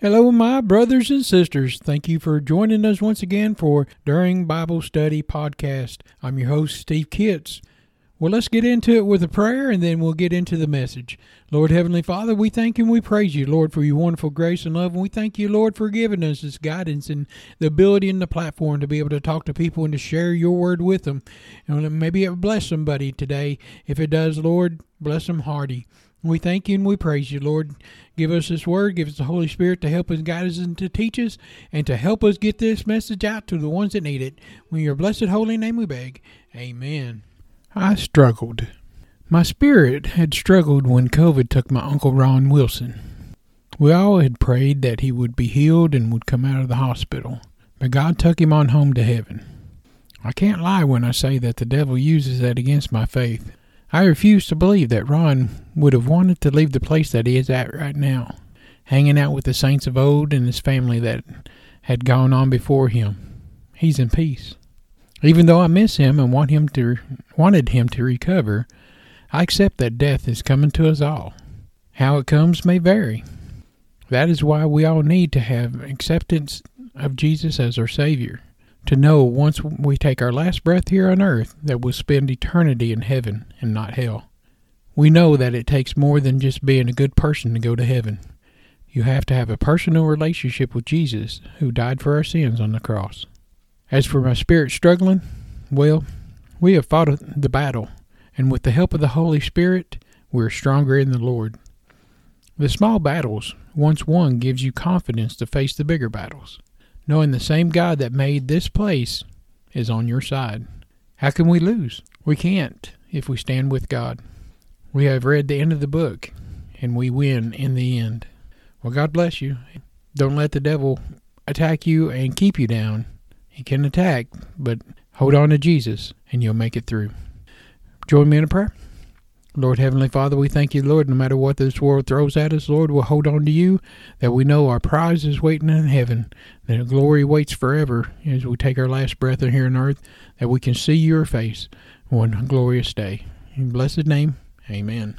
Hello, my brothers and sisters. Thank you for joining us once again for During Bible Study Podcast. I'm your host, Steve Kitts. Well, let's get into it with a prayer and then we'll get into the message. Lord Heavenly Father, we thank you and we praise you, Lord, for your wonderful grace and love. And we thank you, Lord, for giving us this guidance and the ability and the platform to be able to talk to people and to share your word with them. And maybe it will bless somebody today. If it does, Lord, bless them hearty. We thank you and we praise you, Lord. Give us this word, give us the Holy Spirit to help us, guide us, and to teach us, and to help us get this message out to the ones that need it. In your blessed holy name we beg. Amen. I struggled. My spirit had struggled when COVID took my Uncle Ron Wilson. We all had prayed that he would be healed and would come out of the hospital, but God took him on home to heaven. I can't lie when I say that the devil uses that against my faith. I refuse to believe that Ron would have wanted to leave the place that he is at right now, hanging out with the saints of old and his family that had gone on before him. He's in peace. Even though I miss him and want him to wanted him to recover, I accept that death is coming to us all. How it comes may vary. That is why we all need to have acceptance of Jesus as our Savior to know once we take our last breath here on earth that we'll spend eternity in heaven and not hell. We know that it takes more than just being a good person to go to heaven. You have to have a personal relationship with Jesus, who died for our sins on the cross. As for my spirit struggling, well, we have fought the battle, and with the help of the Holy Spirit, we are stronger in the Lord. The small battles, once won, gives you confidence to face the bigger battles knowing the same God that made this place is on your side. How can we lose? We can't if we stand with God. We have read the end of the book, and we win in the end. Well, God bless you. Don't let the devil attack you and keep you down. He can attack, but hold on to Jesus, and you'll make it through. Join me in a prayer. Lord Heavenly Father, we thank you, Lord, no matter what this world throws at us, Lord, we'll hold on to you, that we know our prize is waiting in heaven, that glory waits forever as we take our last breath here on earth, that we can see your face one glorious day. In blessed name, amen.